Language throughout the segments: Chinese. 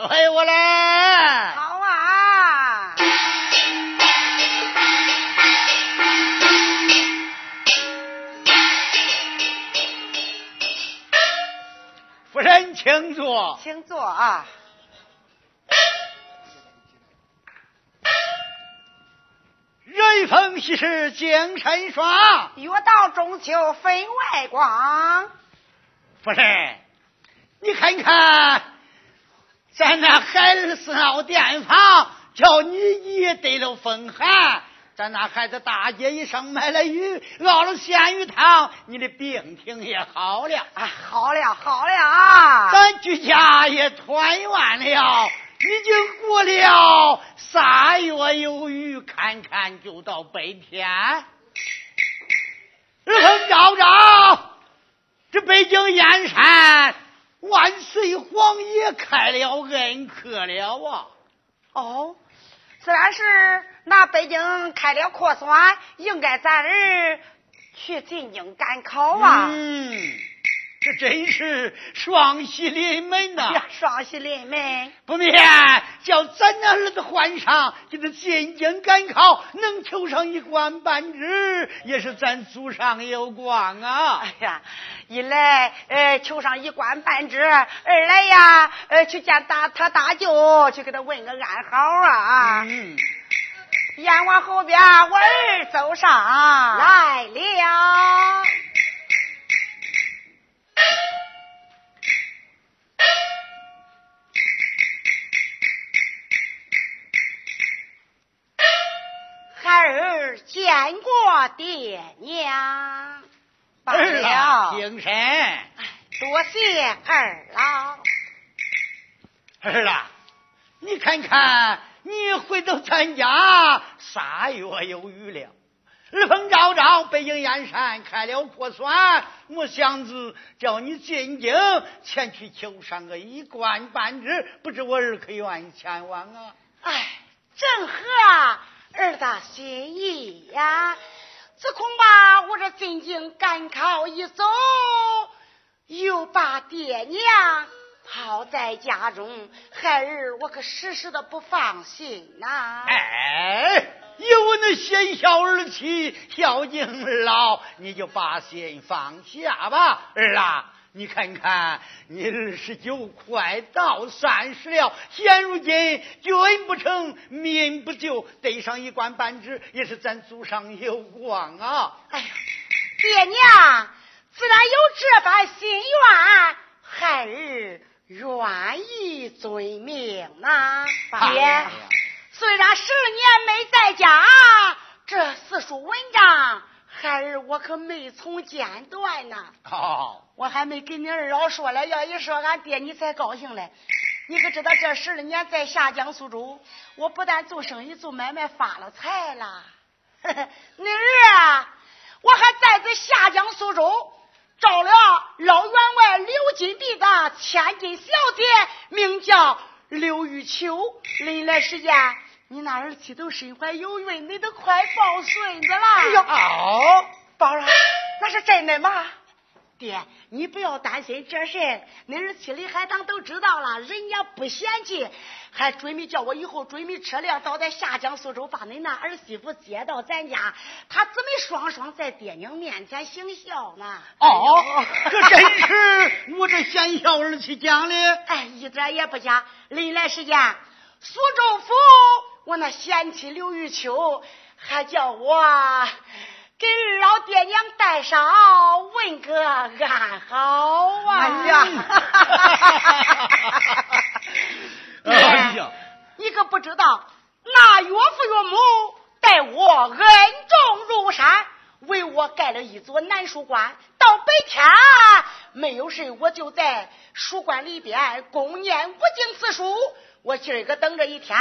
随我来。好啊。夫人，请坐。请坐啊。瑞风喜事精神爽，月到中秋分外光。夫人，你看看，咱那孩儿是闹店房，叫你姨得了风寒。咱那孩子大街一上买了鱼，熬了鲜鱼汤，你的病情也好了。啊，好了好了啊，咱居家也团圆了。已经过了三月有余，看看就到白天。儿哼昭昭，这北京燕山万岁皇爷开了恩客了啊！哦，自然是那北京开了科选，应该咱儿去进京赶考啊。嗯。这真是双喜临门呐！双喜临门，不免叫咱那儿子换上，给他进京赶考，能求上一官半职，也是咱祖上有光啊！哎呀，一来呃求上一官半职，二来呀呃去见大他大舅，去给他问个安好啊！嗯，阎王后边我儿走上来了。见过爹娘，罢了。平身。多谢二老。儿啊，你看看，你回到咱家仨月有余了。日风昭昭，北京燕山开了阔算，我想子叫你进京前去求上个一官半职，不知我儿可愿意前往啊？哎，正合儿的心意呀！只恐怕我这进京赶考一走，又把爹娘抛在家中，孩儿我可时时的不放心呐。哎。有那贤孝儿妻孝敬儿老，你就把心放下吧，儿啊！你看看，你二十九快到三十了，现如今君不成，民不就，得上一官半职，也是咱祖上有光啊！哎呀，爹娘自然有这般心愿，孩儿愿意遵命呐，爹。虽然十年没在家，这四书文章，孩儿我可没从间断呐。好，我还没跟你二老说了，要一说俺爹你才高兴嘞。你可知道这十二年在下江苏州，我不但做生意做买卖发了财了，你儿啊，我还在这下江苏州找了老员外刘金娣的千金小姐，名叫刘玉秋。临来时间。你那儿妻都身怀有孕，你都快抱孙子了。哎呦，宝儿，那是真的吗？爹，你不要担心这事。你儿妻李海棠都知道了，人家不嫌弃，还准备叫我以后准备车辆到在下江苏州，把你那儿媳妇接到咱家，他姊妹双双在爹娘面前行孝呢。哦，这真是我这贤孝儿去讲的。哎，一点也不假。临来时间，苏州府。我那贤妻刘玉秋还叫我给二老爹娘带上问个安好啊！哎呀，哎呀，你可不知道，那岳父岳母待我恩重如山，为我盖了一座南书馆。到白天没有事，我就在书馆里边供念五经四书。我今儿个等这一天，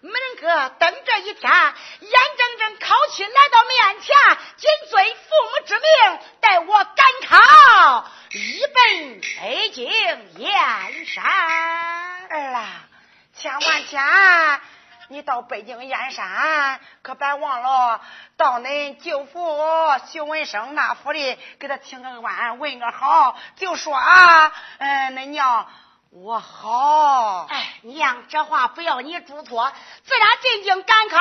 门哥等这一天，眼睁睁考期来到面前，谨遵父母之命，带我赶考，一奔北京燕山儿啊！千万千，你到北京燕山，可别忘了到恁舅父徐文生那府里给他请个安，问个好，就说啊，嗯，恁娘。我好。哎，娘，这话不要你嘱托，自然进京赶考，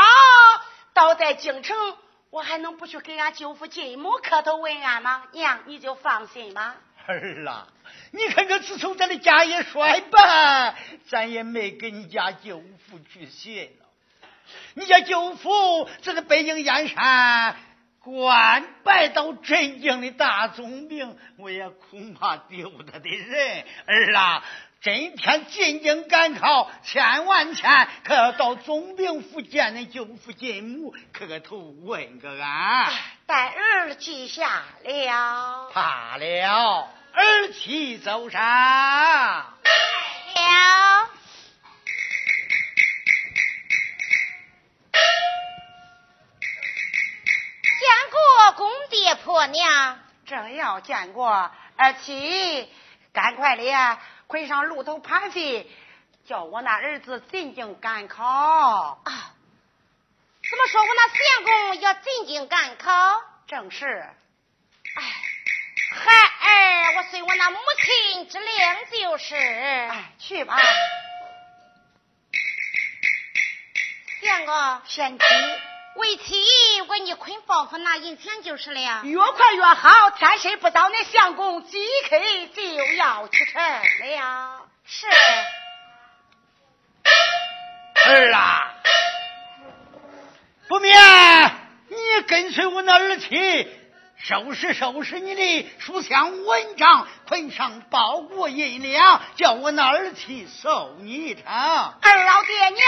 到在京城，我还能不去给俺舅父金母磕头问安吗？娘，你就放心吧。儿啊，你看这自从咱的家业衰败，咱也没给你家舅父去谢了。你家舅父这个北京燕山官拜到镇京的大总兵，我也恐怕丢他的人。儿啊，今天进京赶考，千万千可要到总兵府见恁舅父金母，磕个头问个安。待儿记下了。怕了。儿妻走上了。见过公爹婆娘，正要见过儿妻，赶快的，快上路头盘费，叫我那儿子进京赶考。啊，怎么说我那相公要进京赶考？正是。哎。孩儿，我随我那母亲之令就是。哎，去吧。相公，贤妻，为妻为你捆包袱拿银钱就是了。越快越好，天色不早，那相公即刻就要去城了。是。儿啊，不免你跟随我那儿妻。收拾收拾你的书箱文章，捆上包裹银两，叫我那儿去送你一程。二老爹娘，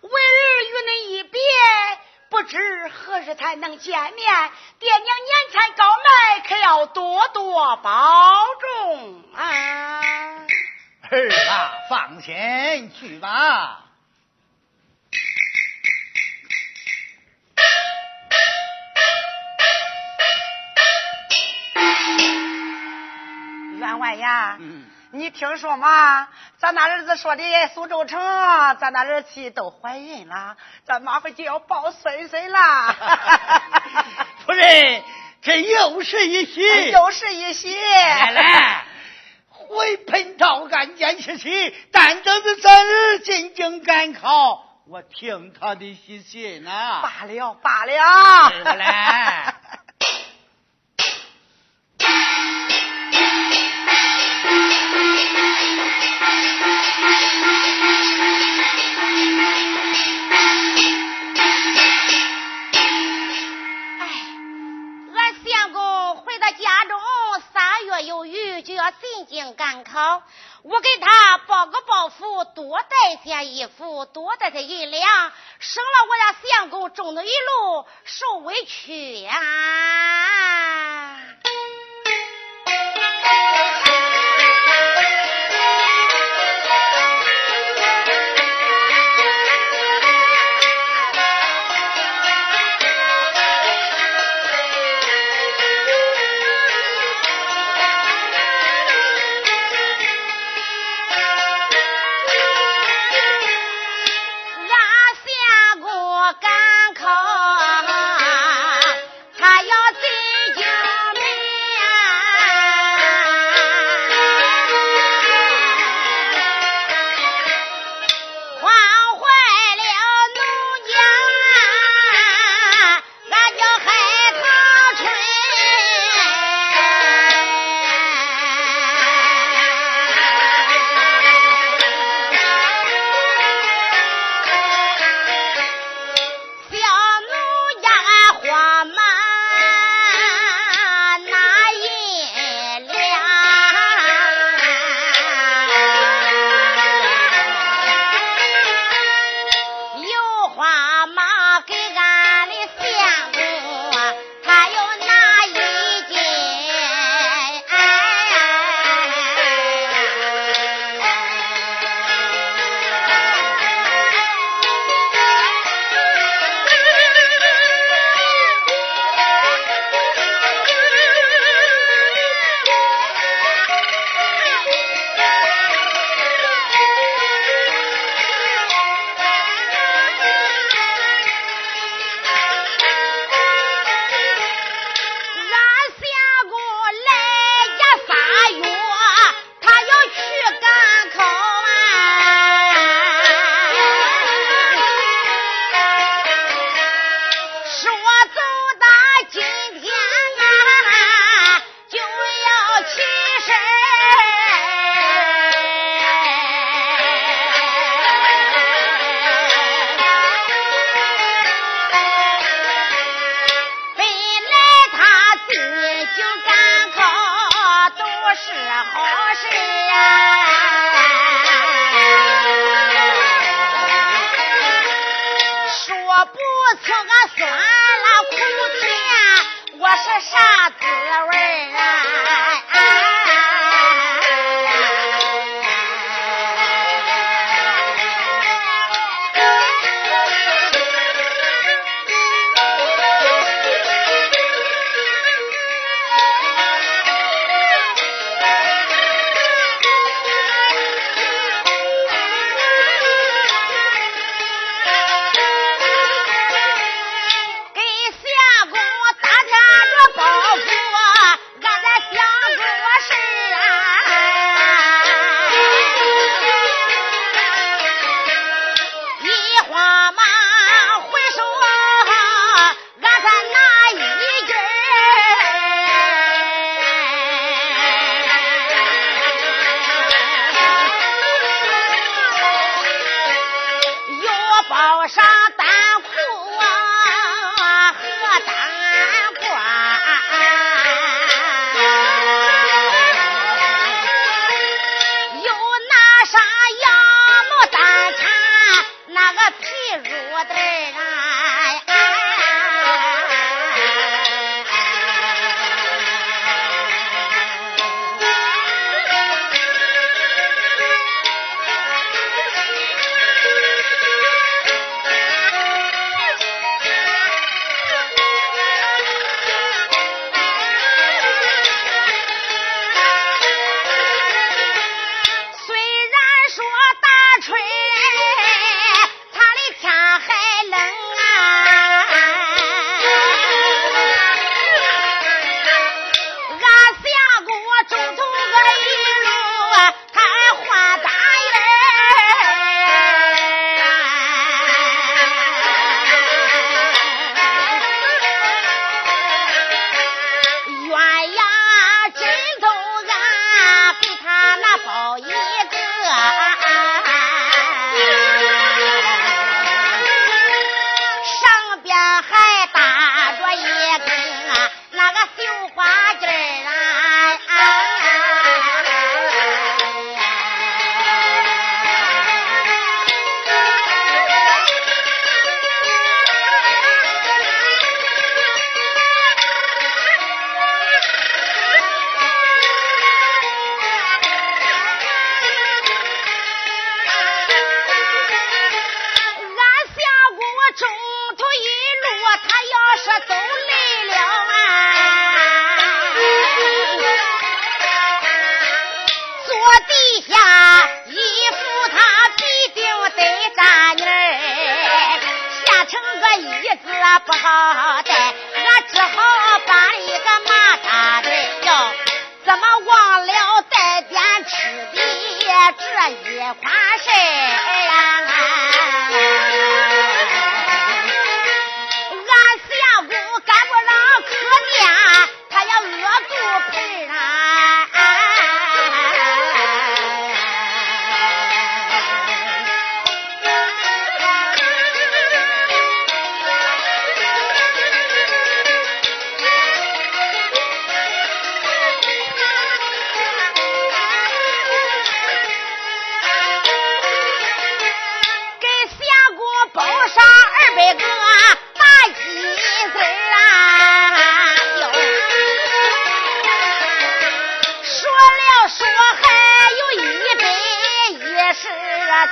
为儿与你一别，不知何时才能见面。爹娘年前高迈，可要多多保重啊！儿啊，放心去吧。员外呀，你听说吗？咱那儿子说的苏州城，咱那儿媳都怀孕了，咱马上就要抱孙孙了。夫人，这又是一喜，又是一喜。来来，回盆到案件事情，但等着咱儿进京赶考，我听他的喜信呢。罢了罢了，来。赶考，我给他包个包袱，多带些衣服，多带些银两，省了我家相公中的一路受委屈呀。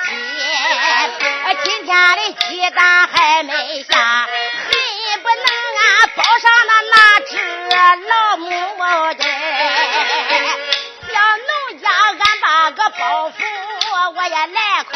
今今天的鸡蛋还没下恨不能啊抱上那那只老母鸡小农家俺把个包袱我也来捆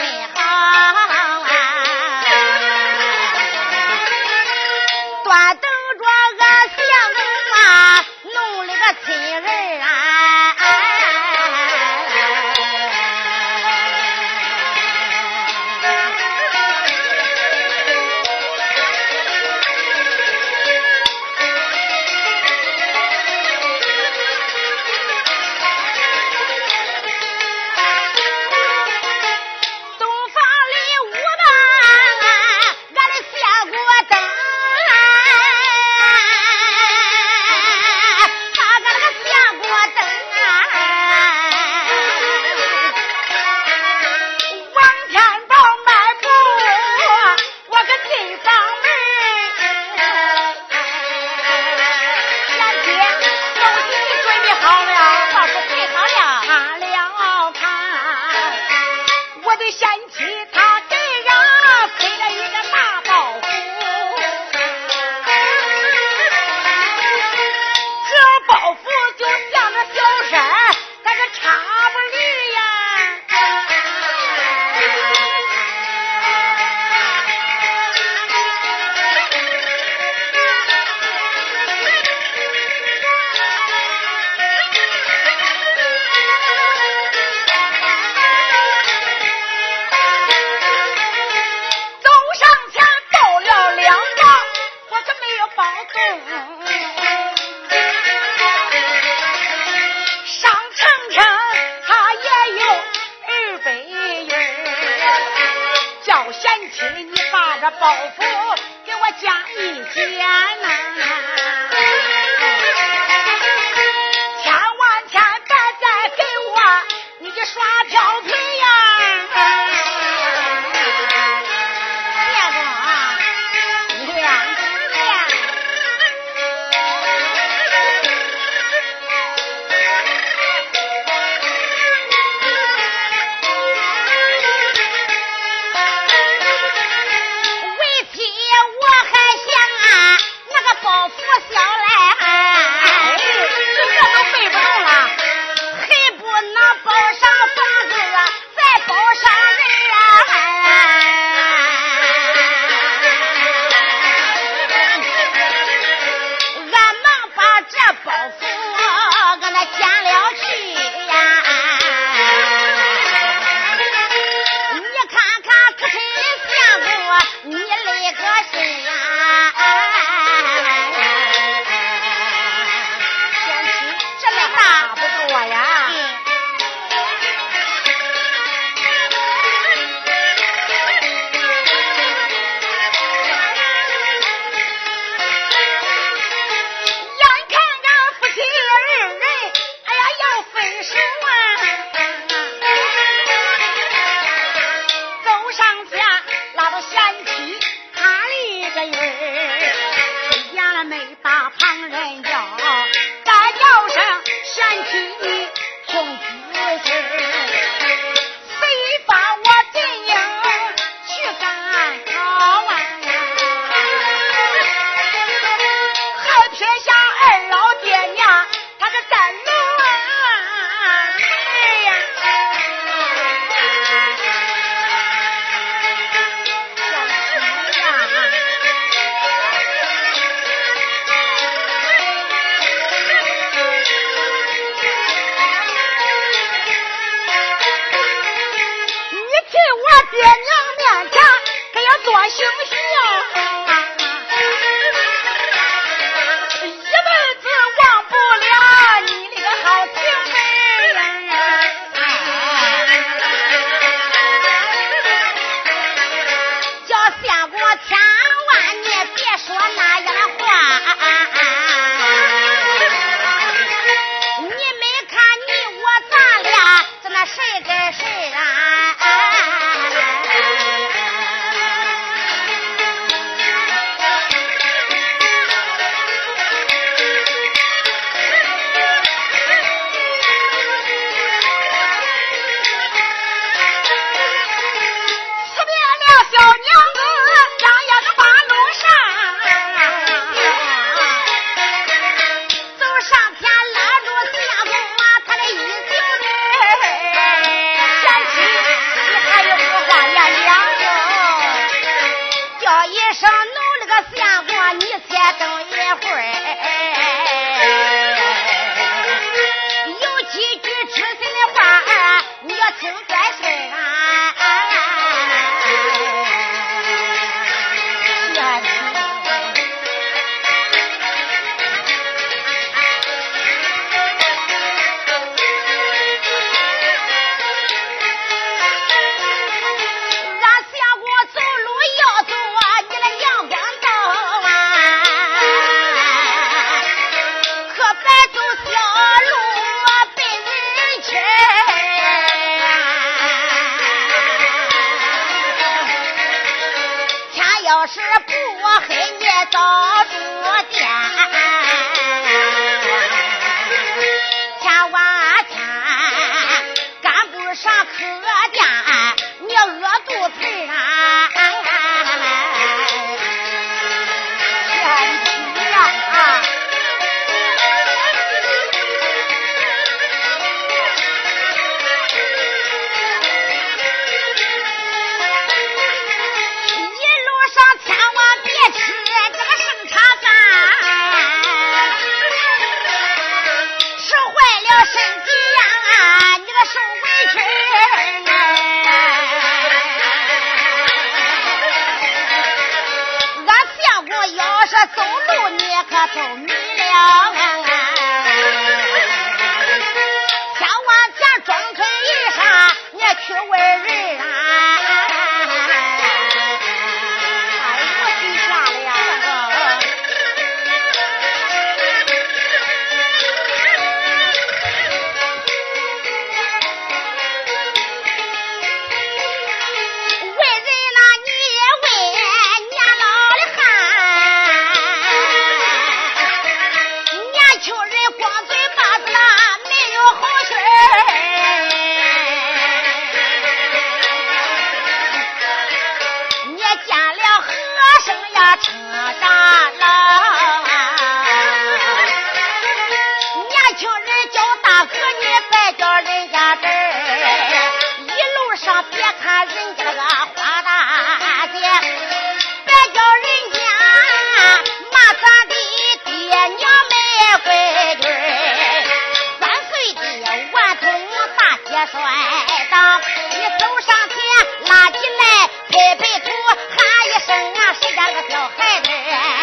谁家个小孩子？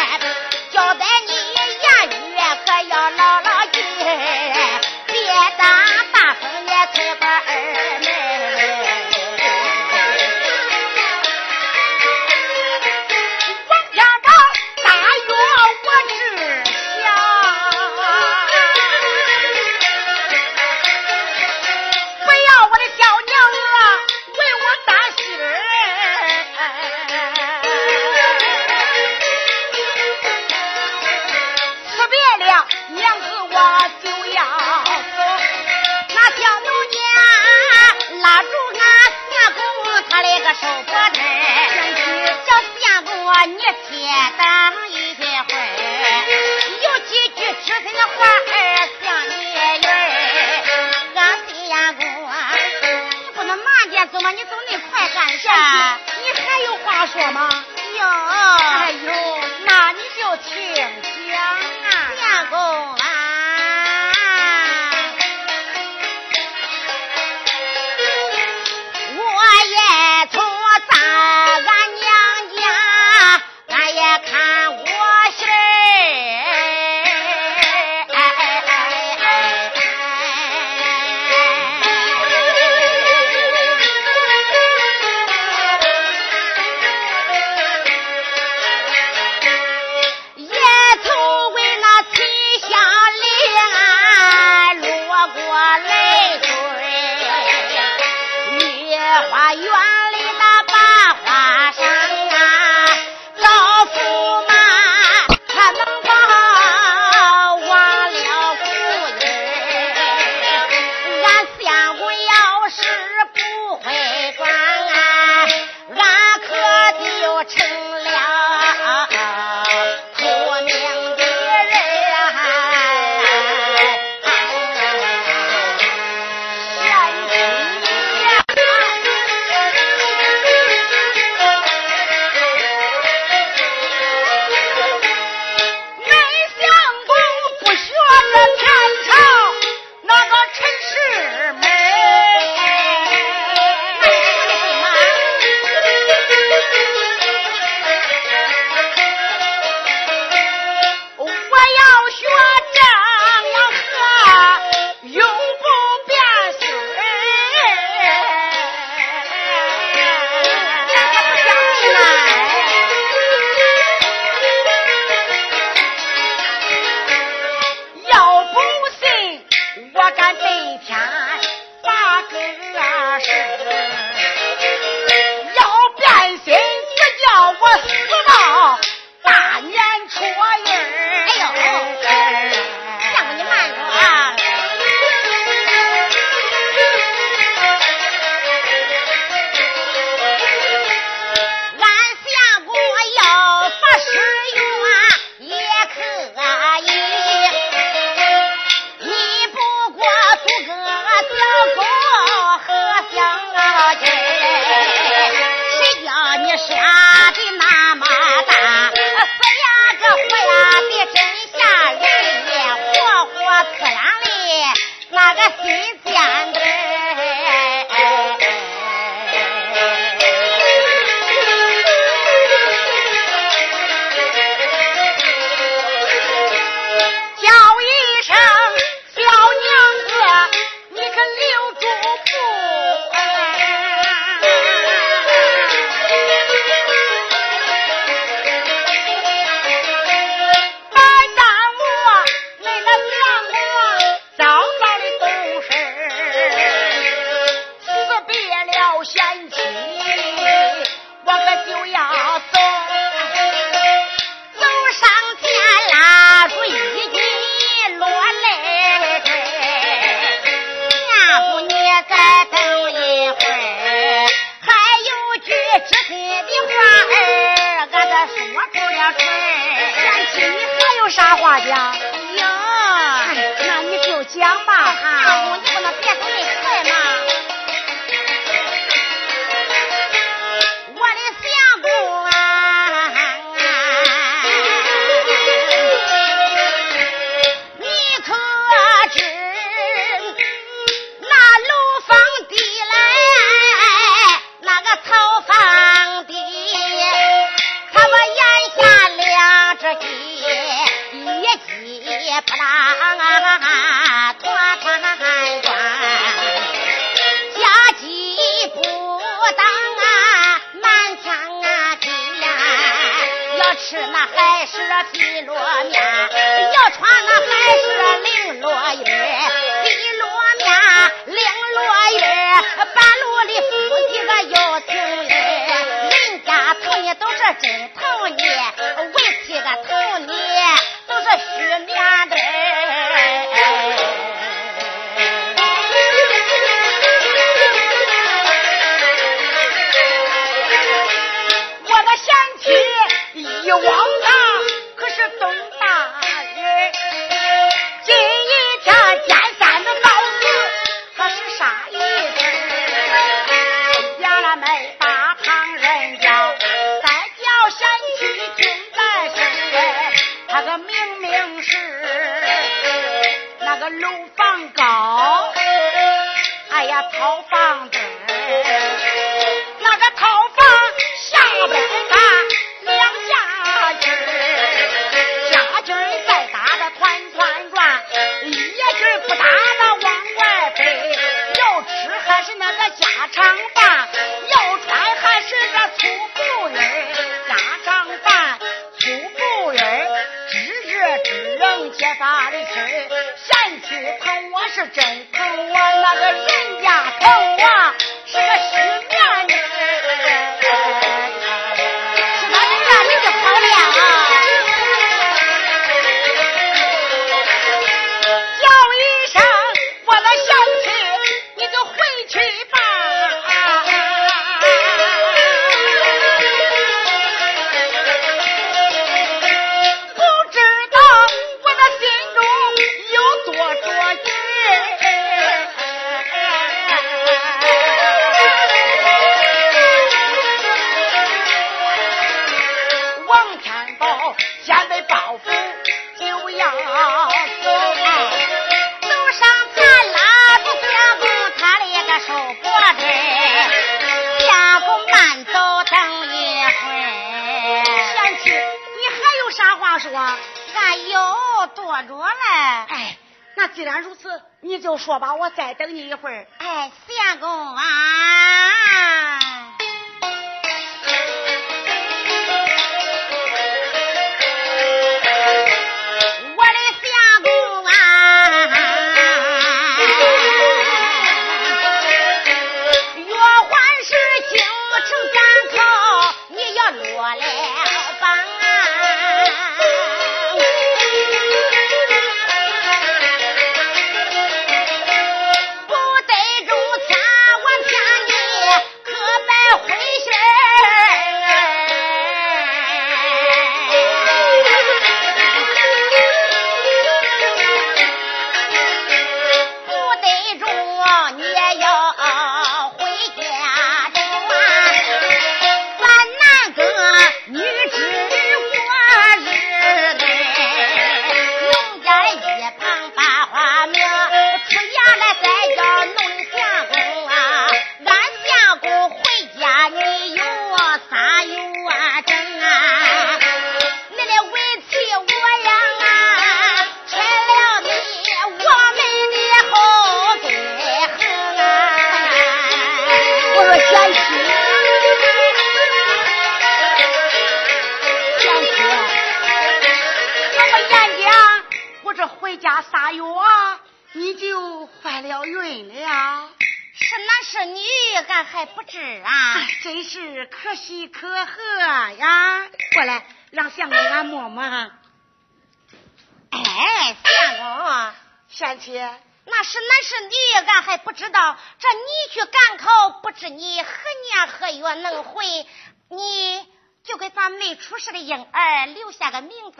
说吗？有。哎呦，是真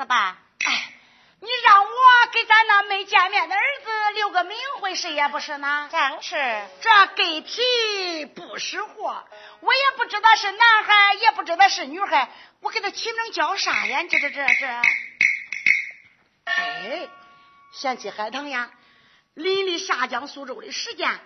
吧。哎，你让我给咱那没见面的儿子留个名讳，谁也不是呢。正是，这给题不识货，我也不知道是男孩，也不知道是女孩，我给他起名叫啥呀？这这这这，哎，贤妻海棠呀，临离下江苏州的时间，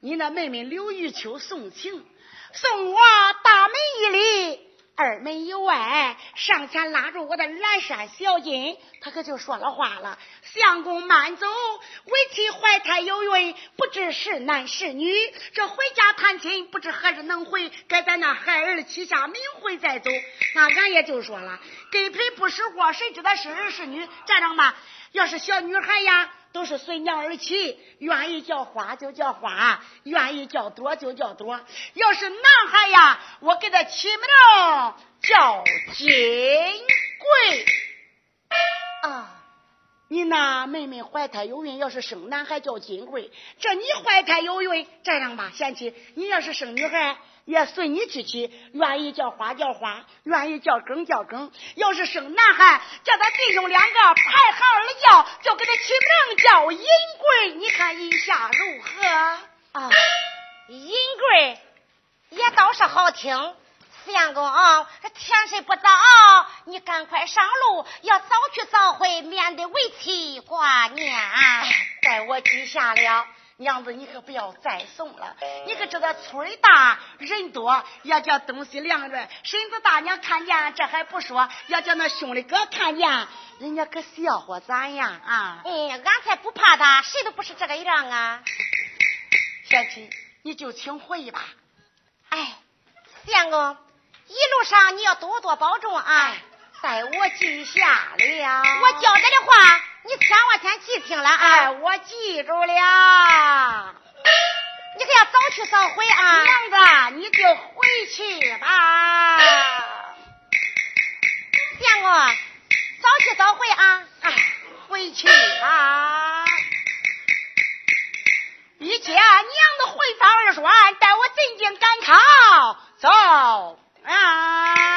你那妹妹刘玉秋送情，送我大门一里，二门以外，上前拉住我的蓝衫小襟，他可就说了话了：“相公慢走，为妻怀胎有孕，不知是男是女。这回家探亲，不知何日能回，该咱那孩儿起下名讳再走。”那俺也就说了，给陪不识货，谁知道是儿是女？这样吧，要是小女孩呀。都是随娘而起，愿意叫花就叫花，愿意叫朵就叫朵。要是男孩呀，我给他起名叫金贵。啊，你那妹妹怀胎有孕，要是生男孩叫金贵，这你怀胎有孕，这样吧，贤妻，你要是生女孩，也随你去起，愿意叫花叫花，愿意叫羹叫羹。要是生男孩，叫他弟兄两个排行而叫，就给他起名叫银贵。你看意下如何？啊，银贵，也倒是好听。相公，天色不早，你赶快上路，要早去早回，免得为妻挂念。待我记下了。娘子，你可不要再送了。你可知道村里大人多，要叫东西凉着。婶子大娘看见，这还不说，要叫那兄弟哥看见，人家可笑话咱呀！啊，嗯，俺才不怕他，谁都不是这个样啊。小七，你就请回吧。哎，相公，一路上你要多多保重啊。待我记下了。我交代的话。你千万先记听了啊！我记住了。你可要早去早回啊！娘子，你就回去吧。相公，早去早回啊！哎，回去吧。一见娘子回房二栓，待我进京赶考，走啊！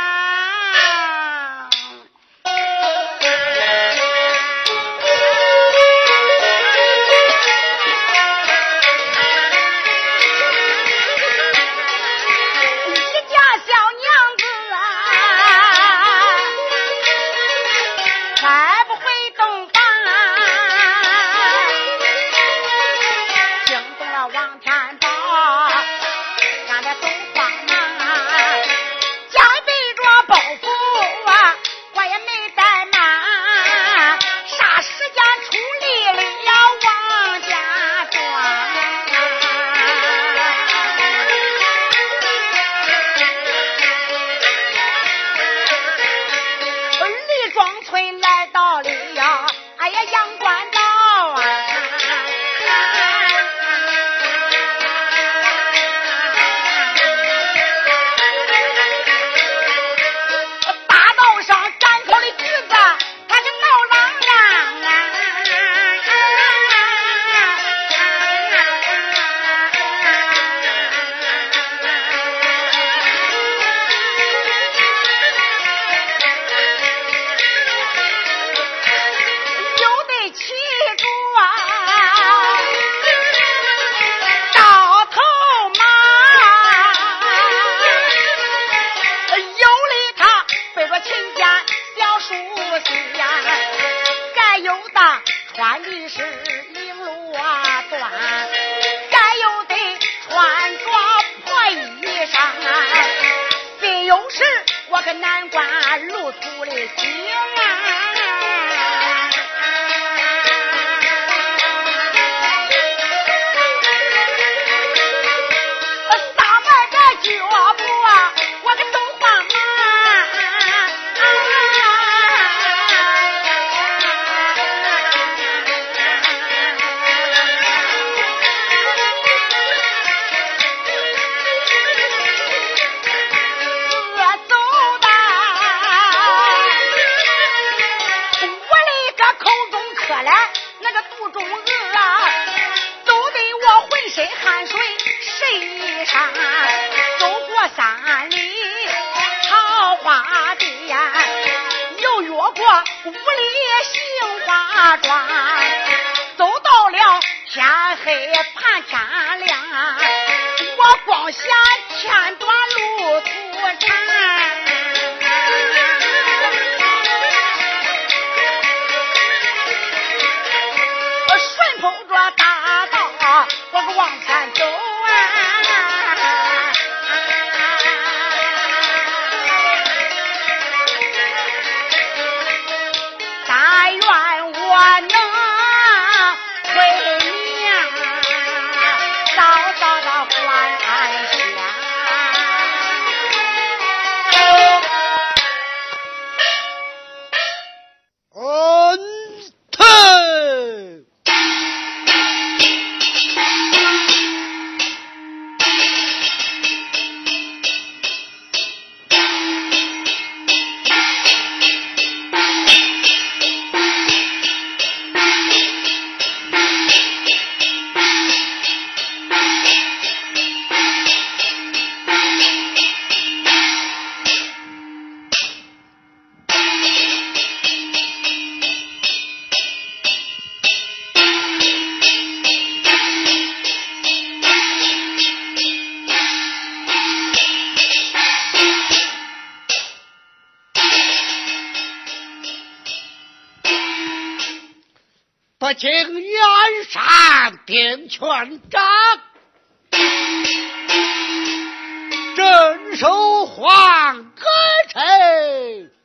花店，又越过五里杏花庄，走到了天黑盼天亮，我光想天短路途长。远山点权杖，镇守黄河城。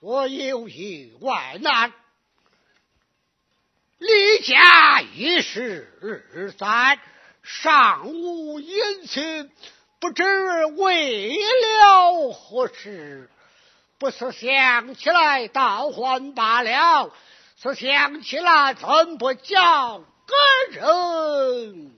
我有一外难，离家一十三，尚无音信，不知为了何事。不是想起来倒还罢了，是想起来怎不叫个人？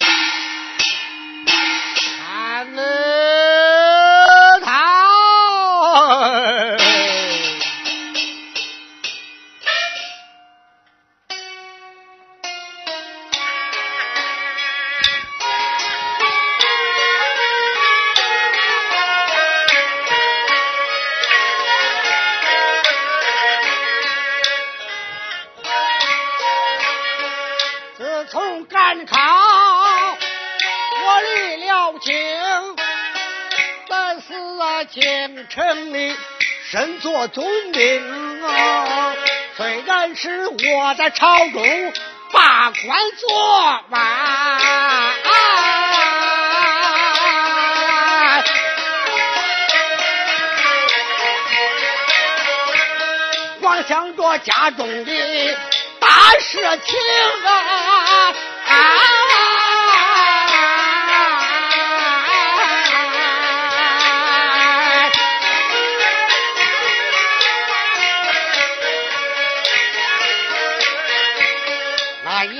城里身做总兵啊，虽然是我在朝中把官做完，光想着家中的大事情啊。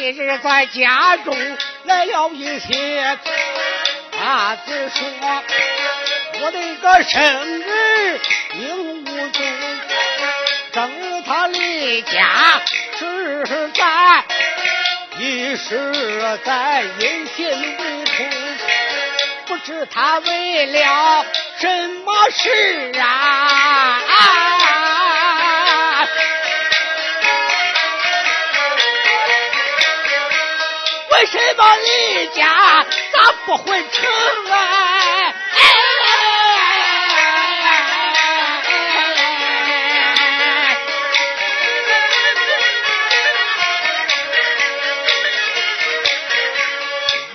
一日在家中来了一些大子说，我的个生日应无足，正他离家是在一时在人心不通，不知他为了什么事啊？为什么离家咋不回城啊？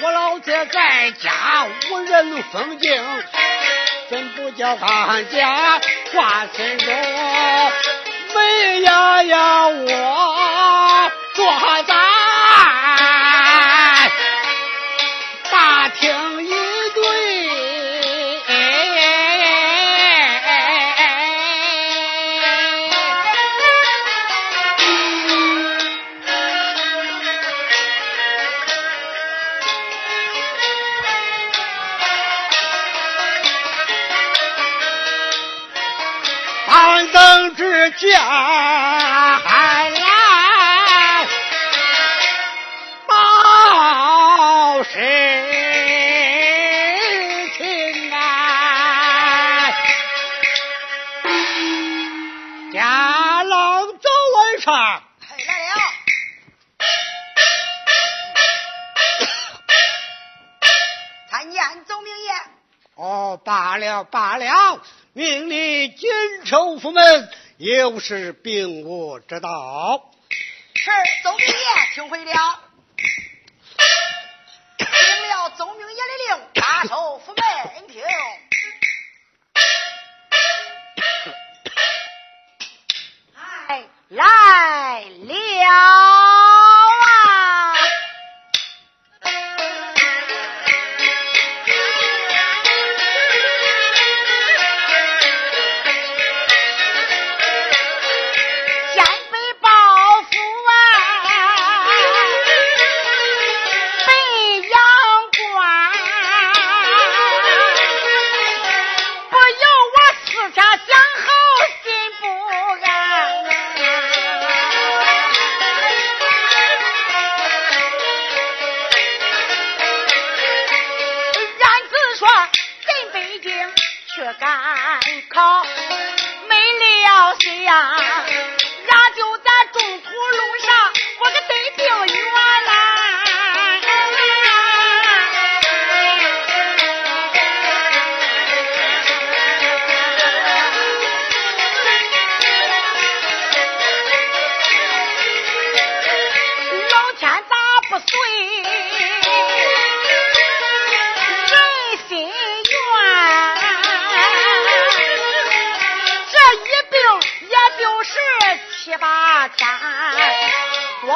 我老姐在家无人封敬，怎不叫俺家挂心中？没呀呀，我做咋？呀嗨报实情啊家老总上。来了参见总兵爷哦罢了罢了命你坚守府门有失禀我知道。是，宗明爷听回了。听了宗明爷的令，把守府门听。来，来了。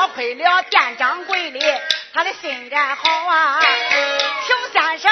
亏了店掌柜的，他的心眼好啊，熊先生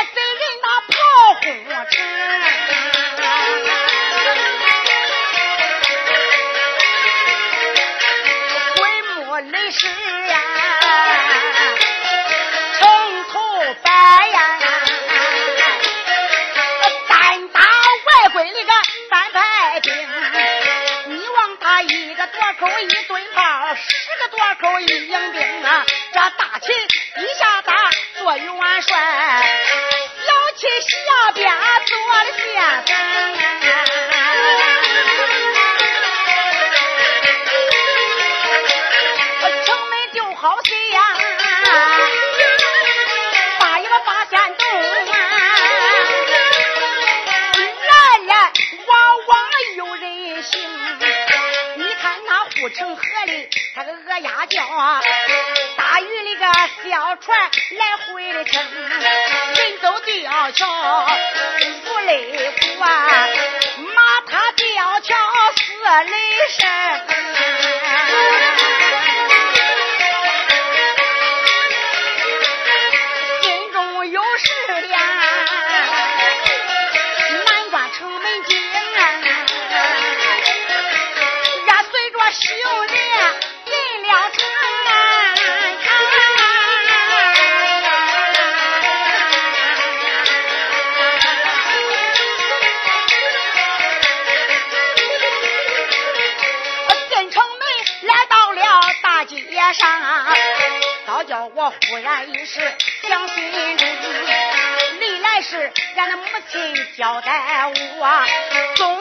一时相信人，历来是俺的母亲交代我，总